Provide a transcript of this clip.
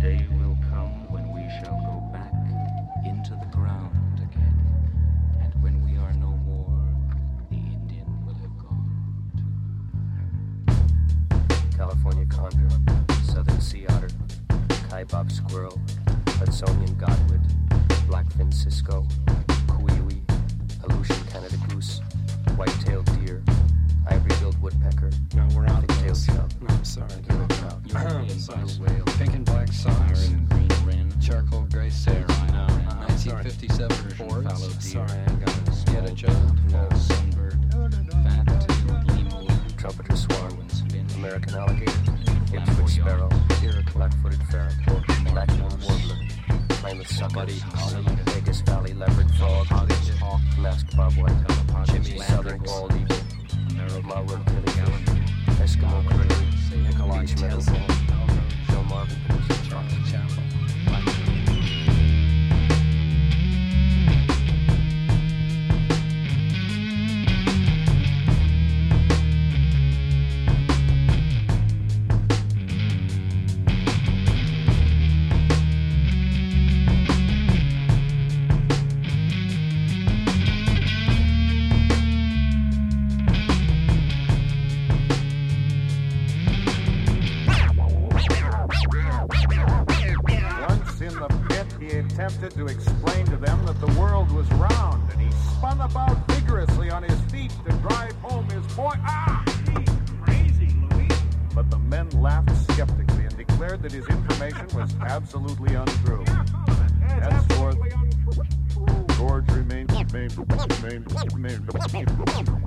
day will come when we shall go back into the ground again. And when we are no more, the Indian will have gone California condor, southern sea otter, kaibab squirrel, Hudsonian godwit, blackfin cisco, kuiwi, Aleutian Canada goose, white-tailed deer, ivory-billed woodpecker, No, we're out of pig-tailed No, I'm sorry. trout, European Size. blue whale, 1957 sorry. version Fords. fallow. Sorry, I got it. Small Get a job. bird, sunbird, fat-tailed lemur, trumpeter swan, American alligator, Ipswich sparrow, black-footed ferret, Latin warbler, Plymouth sucker, Buddy Holly, Vegas Valley leopard frog, hawk, masked bobwhite, Jimmy southern bald eagle, Marwood pillion, Eskimo curlew, Nikolai beach he attempted to explain to them that the world was round, and he spun about vigorously on his feet to drive home his point. Ah! He's crazy, Louis. But the men laughed skeptically and declared that his information was absolutely untrue. Henceforth, George remained, remained, remained, remained, remained